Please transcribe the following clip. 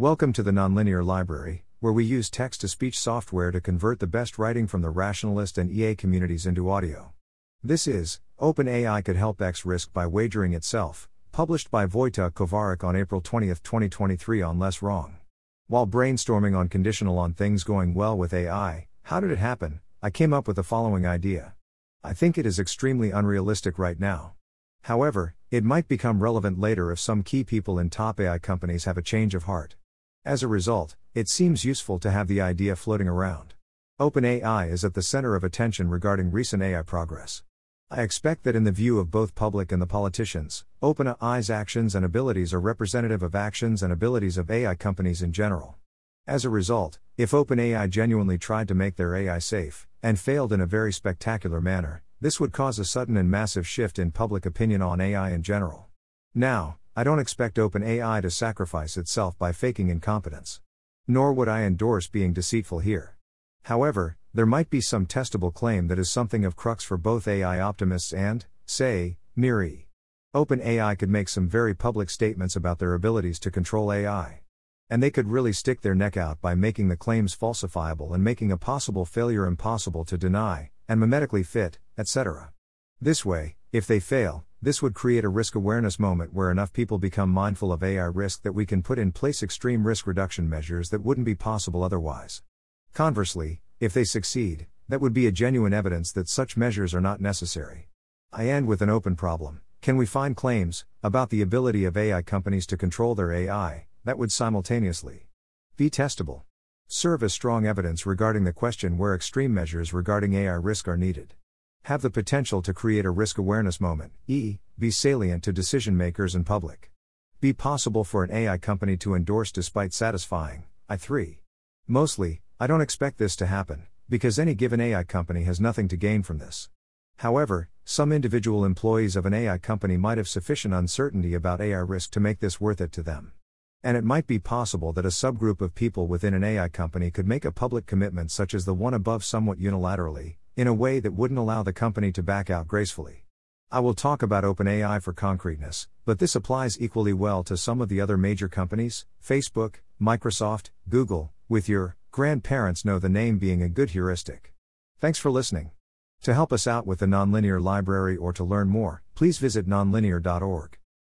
Welcome to the Nonlinear Library, where we use text to speech software to convert the best writing from the rationalist and EA communities into audio. This is OpenAI Could Help X Risk by Wagering Itself, published by Vojta Kovarik on April 20, 2023 on Less Wrong. While brainstorming on conditional on things going well with AI, how did it happen? I came up with the following idea. I think it is extremely unrealistic right now. However, it might become relevant later if some key people in top AI companies have a change of heart. As a result, it seems useful to have the idea floating around. OpenAI is at the center of attention regarding recent AI progress. I expect that in the view of both public and the politicians, OpenAI's actions and abilities are representative of actions and abilities of AI companies in general. As a result, if OpenAI genuinely tried to make their AI safe, and failed in a very spectacular manner, this would cause a sudden and massive shift in public opinion on AI in general. Now, I don't expect OpenAI to sacrifice itself by faking incompetence. Nor would I endorse being deceitful here. However, there might be some testable claim that is something of crux for both AI optimists and, say, MIRI. OpenAI could make some very public statements about their abilities to control AI. And they could really stick their neck out by making the claims falsifiable and making a possible failure impossible to deny, and memetically fit, etc. This way, if they fail, this would create a risk awareness moment where enough people become mindful of AI risk that we can put in place extreme risk reduction measures that wouldn't be possible otherwise. Conversely, if they succeed, that would be a genuine evidence that such measures are not necessary. I end with an open problem. Can we find claims about the ability of AI companies to control their AI that would simultaneously be testable? Serve as strong evidence regarding the question where extreme measures regarding AI risk are needed have the potential to create a risk awareness moment, e. be salient to decision makers and public. Be possible for an AI company to endorse despite satisfying, I 3. Mostly, I don't expect this to happen, because any given AI company has nothing to gain from this. However, some individual employees of an AI company might have sufficient uncertainty about AI risk to make this worth it to them. And it might be possible that a subgroup of people within an AI company could make a public commitment such as the one above somewhat unilaterally, in a way that wouldn't allow the company to back out gracefully. I will talk about OpenAI for concreteness, but this applies equally well to some of the other major companies Facebook, Microsoft, Google, with your grandparents know the name being a good heuristic. Thanks for listening. To help us out with the Nonlinear Library or to learn more, please visit nonlinear.org.